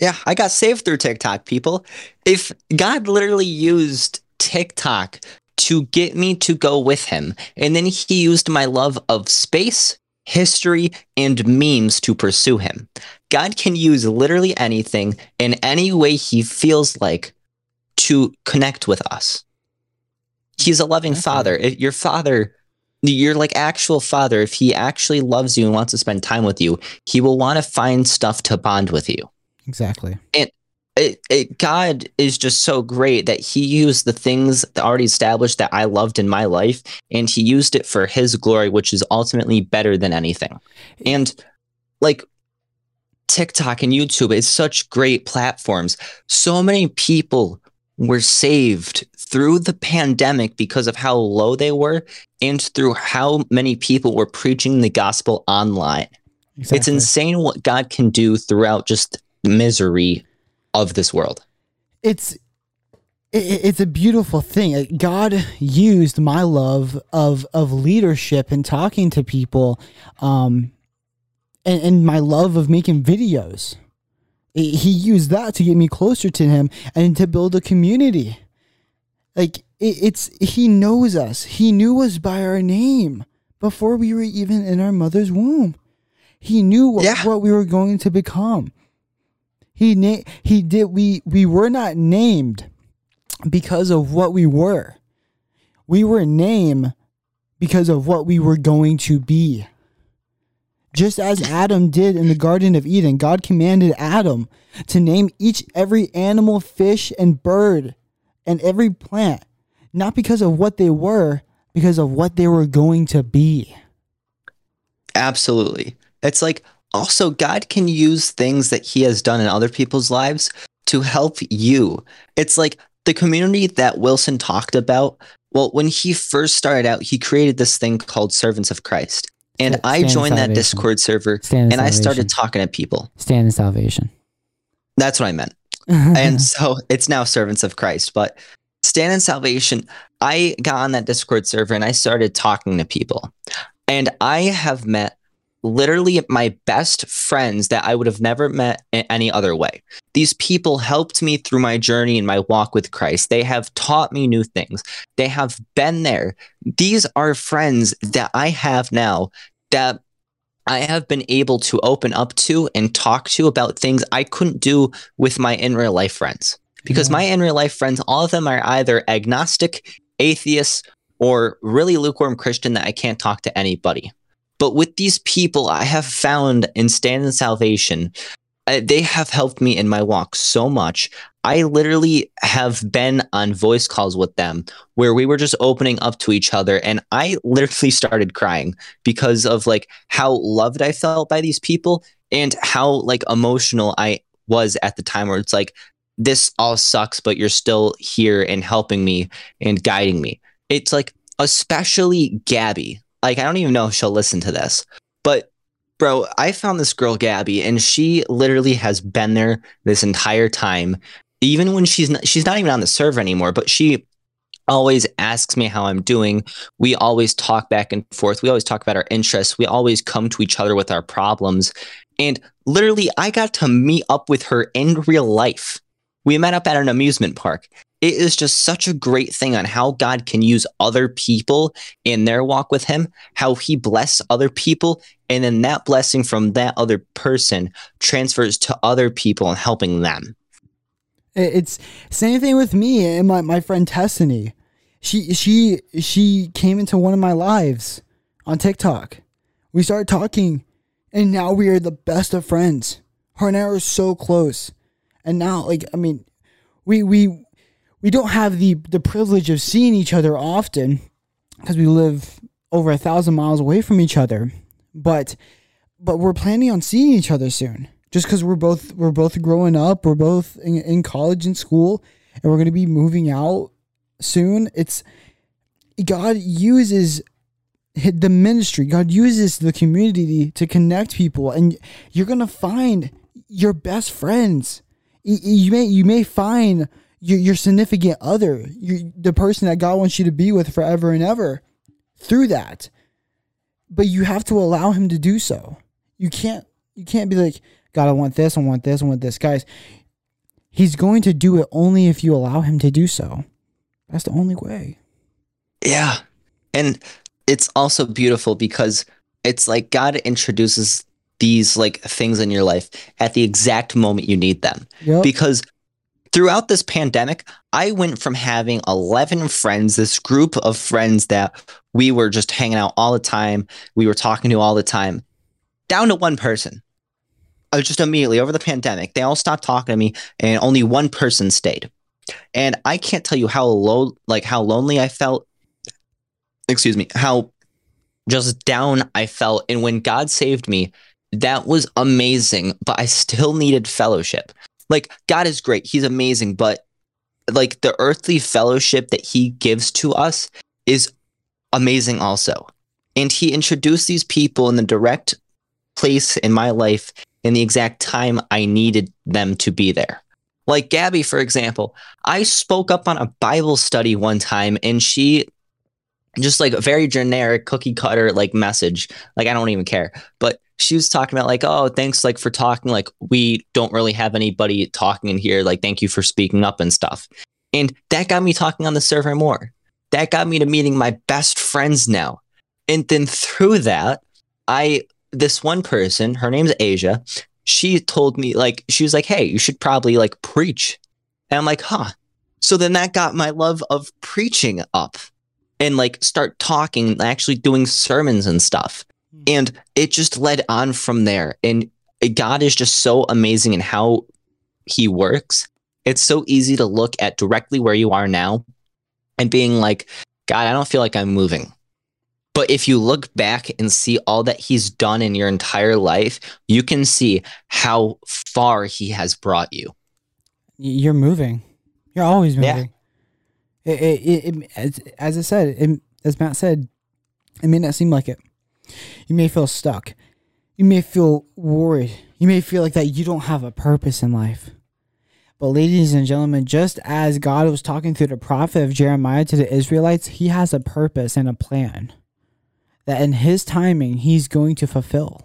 Yeah, I got saved through TikTok, people. If God literally used TikTok to get me to go with him, and then he used my love of space, history, and memes to pursue him. God can use literally anything in any way he feels like to connect with us. He's a loving Definitely. father. If your father, your like actual father, if he actually loves you and wants to spend time with you, he will want to find stuff to bond with you Exactly. it, it, God is just so great that He used the things that already established that I loved in my life, and He used it for His glory, which is ultimately better than anything. And like TikTok and YouTube is such great platforms. So many people were saved through the pandemic because of how low they were, and through how many people were preaching the gospel online. It's insane what God can do throughout just the misery of this world. it's it's a beautiful thing. God used my love of of leadership and talking to people, um, and, and my love of making videos. He used that to get me closer to Him and to build a community. Like it, it's He knows us. He knew us by our name before we were even in our mother's womb. He knew what, Yeah. what we were going to become. He na- he did we we were not named because of what we were. We were named because of what we were going to be. Just as Adam did in the Garden of Eden, God commanded Adam to name each every animal, fish, and bird and every plant, not because of what they were, because of what they were going to be. Absolutely. It's like also God can use things that he has done in other people's lives to help you. It's like the community that Wilson talked about. Well, when he first started out, he created this thing called Servants of Christ. And I joined that Discord server Stand and I started talking to people. Stand in salvation. That's what I meant. and so it's now servants of Christ. But stand in salvation, I got on that Discord server and I started talking to people. And I have met literally my best friends that I would have never met in any other way. These people helped me through my journey and my walk with Christ. They have taught me new things. They have been there. These are friends that I have now that I have been able to open up to and talk to about things I couldn't do with my in real life friends. Because Yeah. my in real life friends, all of them are either agnostic, atheists, or really lukewarm Christian that I can't talk to anybody. But with these people, I have found in Stand in Salvation, uh, they have helped me in my walk so much. I literally have been on voice calls with them where we were just opening up to each other, and I literally started crying because of like how loved I felt by these people and how like emotional I was at the time. Where it's like, this all sucks, but you're still here and helping me and guiding me. It's like, especially Gabby. Like, I don't even know if she'll listen to this, but bro, I found this girl, Gabby, and she literally has been there this entire time. Even when she's not, she's not even on the server anymore, but she always asks me how I'm doing. We always talk back and forth. We always talk about our interests. We always come to each other with our problems. And literally, I got to meet up with her in real life. We met up at an amusement park. It is just such a great thing on how God can use other people in their walk with Him, how He bless other people, and then that blessing from that other person transfers to other people and helping them. It's same thing with me and my, my friend Tessany. She she she came into one of my lives on TikTok. We started talking, and now we are the best of friends. Her and I are so close, and now like I mean, we we we don't have the the privilege of seeing each other often because we live over a thousand miles away from each other, but but we're planning on seeing each other soon. Just because we're both we're both growing up we're both in, in college and school and we're going to be moving out soon. It's god uses the ministry. God uses the community to connect people and you're going to find your best friends. You may you may find your, your significant other your, the person that god wants you to be with forever and ever through that but you have to allow him to do so you can't you can't be like God, I want this, I want this, I want this. Guys, he's going to do it only if you allow him to do so. That's the only way. Yeah. And it's also beautiful because it's like God introduces these like things in your life at the exact moment you need them. Yep. Because throughout this pandemic, I went from having 11 friends, this group of friends that we were just hanging out all the time, we were talking to all the time, down to one person uh, just immediately over the pandemic, they all stopped talking to me, and only one person stayed. And I can't tell you how low, like how lonely I felt. Excuse me, how just down I felt. And when God saved me, that was amazing. But I still needed fellowship. Like God is great; He's amazing, but like the earthly fellowship that He gives to us is amazing also. And He introduced these people in the direct place in my life in the exact time I needed them to be there. Like Gabby, for example, I spoke up on a Bible study one time and she just like a very generic cookie cutter like message. Like I don't even care. But she was talking about like, oh, thanks like for talking. Like we don't really have anybody talking in here. Like thank you for speaking up and stuff. And that got me talking on the server more. That got me to meeting my best friends now. And then through that, I this one person, her name's Asia, she told me like she was like, "Hey, you should probably like preach." And I'm like, "Huh." So then that got my love of preaching up and like start talking, actually doing sermons and stuff. Hmm. And it just led on from there. And God is just so amazing in how he works. It's so easy to look at directly where you are now and being like, God, I don't feel like I'm moving. But if you look back and see all that he's done in your entire life, you can see how far he has brought you. You're moving. You're always moving. Yeah. It, it, it, as, as I said, it, as Matt said, it may not seem like it. You may feel stuck. You may feel worried. You may feel like that you don't have a purpose in life. But, ladies and gentlemen, just as God was talking through the prophet of Jeremiah to the Israelites, he has a purpose and a plan that in his timing he's going to fulfill.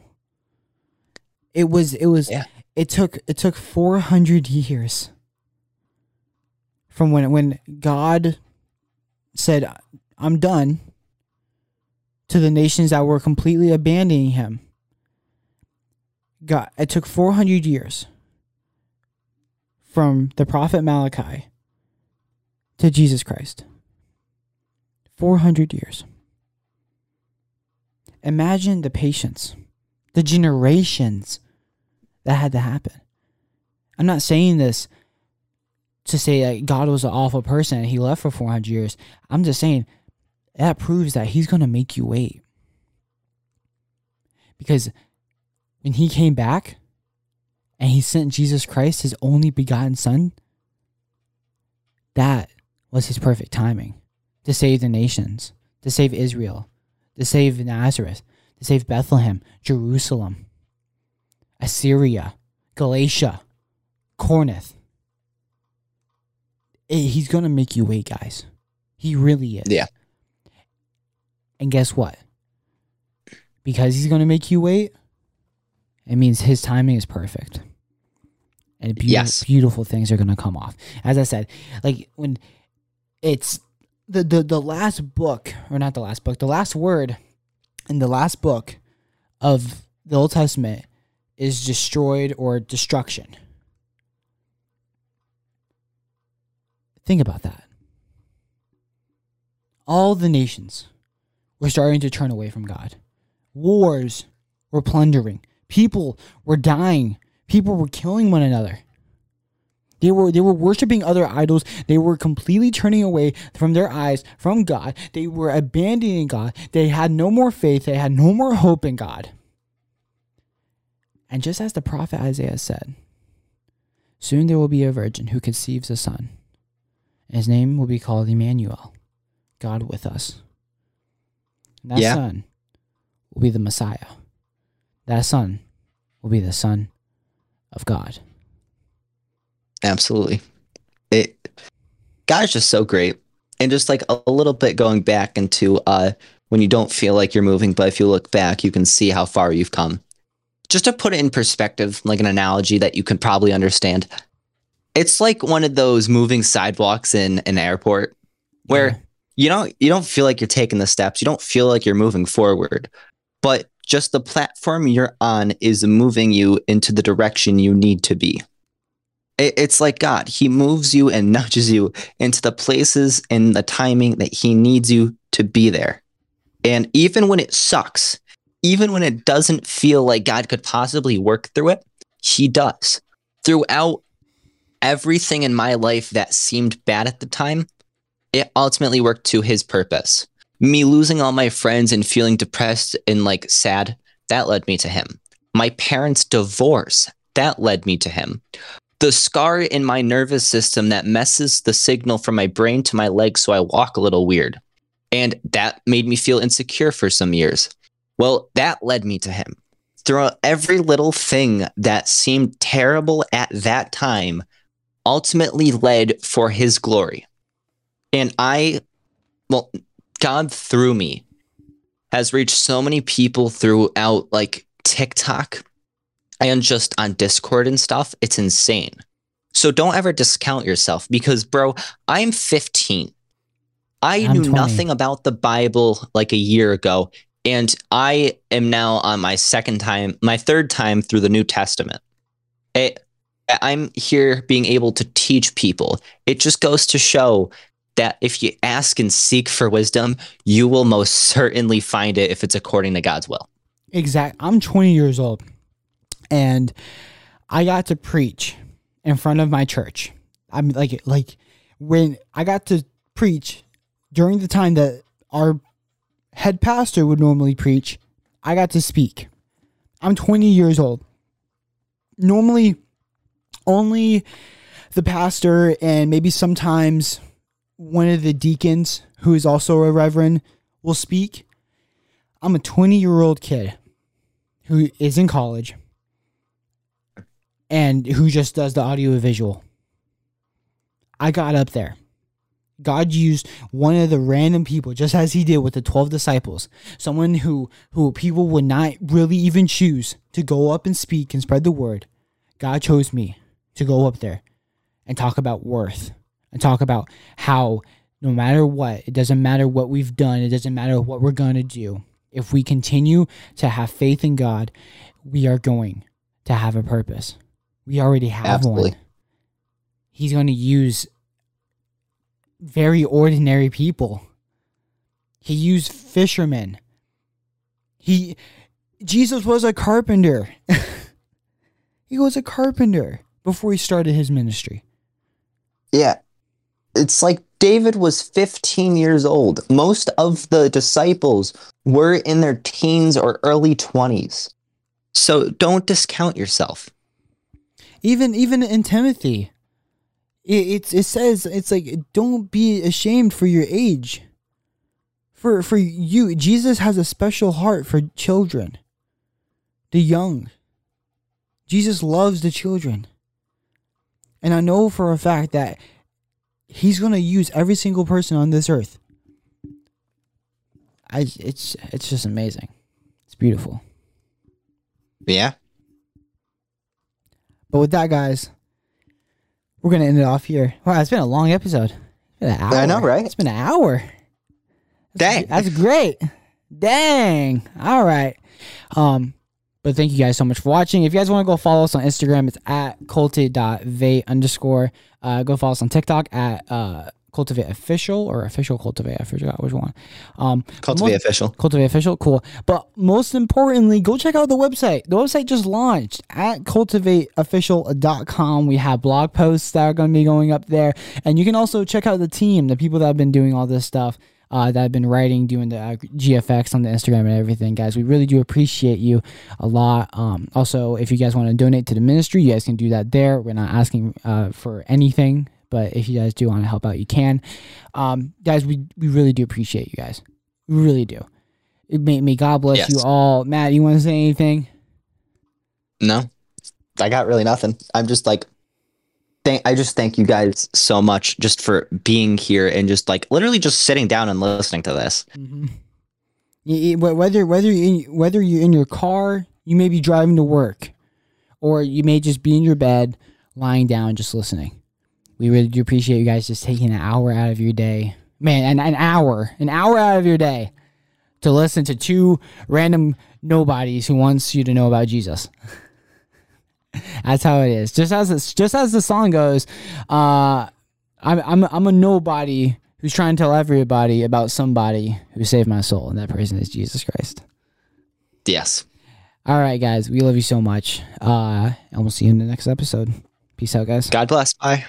It was it was yeah. it took it took 400 years from when when God said I'm done to the nations that were completely abandoning him. God, it took 400 years from the prophet Malachi to Jesus Christ. 400 years. Imagine the patience, the generations that had to happen. I'm not saying this to say that God was an awful person and he left for 400 years. I'm just saying that proves that he's going to make you wait. Because when he came back and he sent Jesus Christ, his only begotten son, that was his perfect timing to save the nations, to save Israel, to save Nazareth, to save Bethlehem, Jerusalem, Assyria, Galatia, Corinth. He's going to make you wait, guys. He really is. Yeah. And guess what? Because he's going to make you wait, it means his timing is perfect. and beautiful, Yes. beautiful things are going to come off. As I said, like when it's the, the the last book or not the last book, the last word in the last book of the Old Testament is destroyed or destruction. Think about that. All the nations were starting to turn away from God. Wars were plundering. People were dying. People were killing one another. They were they were worshiping other idols. They were completely turning away from their eyes from God. They were abandoning God. They had no more faith. They had no more hope in God. And just as the prophet Isaiah said, soon there will be a virgin who conceives a son. His name will be called Emmanuel, God with us. And that Yeah. son will be the Messiah. That son will be the Son of God. Absolutely. It God's just so great. And just like a, a little bit going back into uh when you don't feel like you're moving, but if you look back, you can see how far you've come. Just to put it in perspective, like an analogy that you can probably understand. It's like one of those moving sidewalks in an airport where Yeah. you don't you don't feel like you're taking the steps. You don't feel like you're moving forward. But just the platform you're on is moving you into the direction you need to be. It- It's like God. He moves you and nudges you into the places and the timing that He needs you to be there. And even when it sucks, even when it doesn't feel like God could possibly work through it, He does. Throughout everything in my life that seemed bad at the time, it ultimately worked to His purpose. Me losing all my friends and feeling depressed and like sad, that led me to Him. My parents' divorce, that led me to Him the scar in my nervous system that messes the signal from my brain to my legs so I walk a little weird. And that made me feel insecure for some years. Well, that led me to him. Throughout every little thing that seemed terrible at that time, ultimately led for his glory. And I, well, God through me has reached so many people throughout like TikTok and just on Discord and stuff. It's insane. So don't ever discount yourself because, bro, I'm 15. I I'm knew 20. nothing about the Bible like a year ago. And I am now on my second time, my third time through the New Testament. It, I'm here being able to teach people. It just goes to show that if you ask and seek for wisdom, you will most certainly find it if it's according to God's will. Exactly. I'm 20 years old, and I got to preach in front of my church. I'm like, like when I got to preach during the time that our head pastor would normally preach, I got to speak. I'm 20 years old. Normally, only the pastor and maybe sometimes one of the deacons, who is also a reverend, will speak. I'm a 20 year old kid who is in college and who just does the audio visual. I got up there. God used one of the random people, just as he did with the 12 disciples, someone who, who people would not really even choose to go up and speak and spread the word. God chose me to go up there and talk about worth and talk about how no matter what, it doesn't matter what we've done, it doesn't matter what we're going to do. If we continue to have faith in God, we are going to have a purpose. We already have Absolutely. one. He's going to use very ordinary people. He used fishermen. He Jesus was a carpenter. he was a carpenter before he started his ministry. Yeah. It's like David was 15 years old. Most of the disciples were in their teens or early 20s. So don't discount yourself. Even even in Timothy, it it's, it says it's like don't be ashamed for your age. For for you, Jesus has a special heart for children, the young. Jesus loves the children. And I know for a fact that he's going to use every single person on this earth. I it's it's just amazing. It's beautiful. Yeah. But with that guys, we're gonna end it off here. Wow, it's been a long episode. It's been an hour. I know, right? It's been an hour. Dang. That's great. Dang. All right. Um, but thank you guys so much for watching. If you guys want to go follow us on Instagram, it's at cultivate.vate underscore. Uh, go follow us on TikTok at uh, cultivate official or official cultivate. I forgot which one. Um, Cultivate most- official. Cultivate Official, cool. But most importantly, go check out the website. The website just launched at cultivateofficial.com. We have blog posts that are going to be going up there. And you can also check out the team, the people that have been doing all this stuff, uh, that have been writing, doing the uh, GFX on the Instagram and everything, guys. We really do appreciate you a lot. Um, also, if you guys want to donate to the ministry, you guys can do that there. We're not asking uh, for anything. But if you guys do want to help out, you can. Um, guys, we, we really do appreciate you guys. We really do. It may, may God bless Yes. you all. Matt, you want to say anything? No, I got really nothing. I'm just like, thank. I just thank you guys so much just for being here and just like literally just sitting down and listening to this. Mm-hmm. Whether whether you whether you're in your car, you may be driving to work, or you may just be in your bed, lying down, just listening. We really do appreciate you guys just taking an hour out of your day, man, an, an hour, an hour out of your day, to listen to two random nobodies who wants you to know about Jesus. That's how it is. Just as it's, just as the song goes, uh, I'm I'm I'm a nobody who's trying to tell everybody about somebody who saved my soul, and that person is Jesus Christ. Yes. All right, guys, we love you so much, uh, and we'll see you in the next episode. Peace out, guys. God bless. Bye.